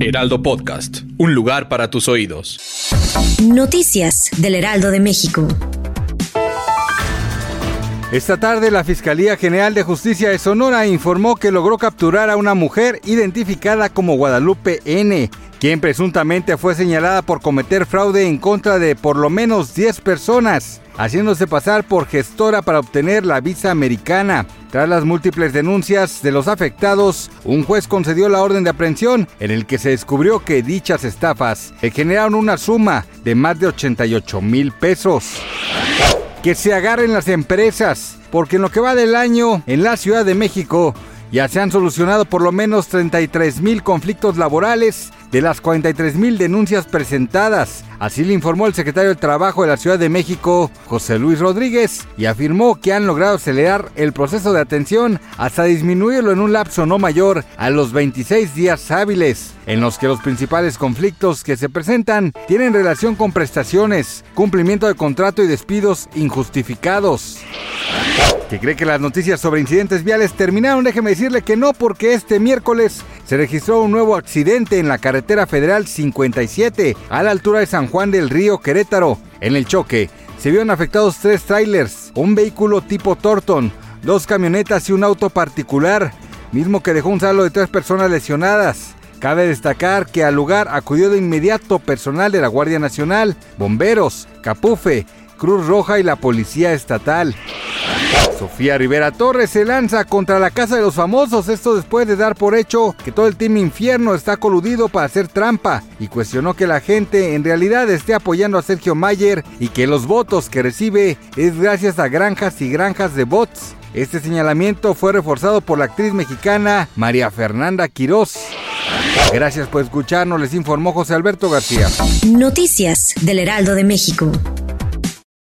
Heraldo Podcast. Un lugar para tus oídos. Noticias del Heraldo de México. Esta tarde la Fiscalía General de Justicia de Sonora informó que logró capturar a una mujer identificada como Guadalupe N., quien presuntamente fue señalada por cometer fraude en contra de por lo menos 10 personas, haciéndose pasar por gestora para obtener la visa americana. Tras las múltiples denuncias de los afectados, un juez concedió la orden de aprehensión en el que se descubrió que dichas estafas generaron una suma de más de 88 mil pesos. Que se agarren las empresas, porque en lo que va del año en la Ciudad de México ya se han solucionado por lo menos 33 mil conflictos laborales de las 43 mil denuncias presentadas. Así le informó el secretario del Trabajo de la Ciudad de México, José Luis Rodríguez, y afirmó que han logrado acelerar el proceso de atención hasta disminuirlo en un lapso no mayor a los 26 días hábiles, en los que los principales conflictos que se presentan tienen relación con prestaciones, cumplimiento de contrato y despidos injustificados. ¿Que cree que las noticias sobre incidentes viales terminaron? Déjeme decirle que no, porque este miércoles se registró un nuevo accidente en la carretera federal 57 a la altura de San Juan del Río Querétaro. En el choque se vieron afectados tres trailers, un vehículo tipo Torton, dos camionetas y un auto particular, mismo que dejó un saldo de tres personas lesionadas. Cabe destacar que al lugar acudió de inmediato personal de la Guardia Nacional, bomberos, Capufe, Cruz Roja y la Policía Estatal. Sofía Rivera Torres se lanza contra la Casa de los Famosos, esto después de dar por hecho que todo el Team Infierno está coludido para hacer trampa y cuestionó que la gente en realidad esté apoyando a Sergio Mayer y que los votos que recibe es gracias a granjas y granjas de bots. Este señalamiento fue reforzado por la actriz mexicana María Fernanda Quirós. Gracias por escucharnos, les informó José Alberto García. Noticias del Heraldo de México.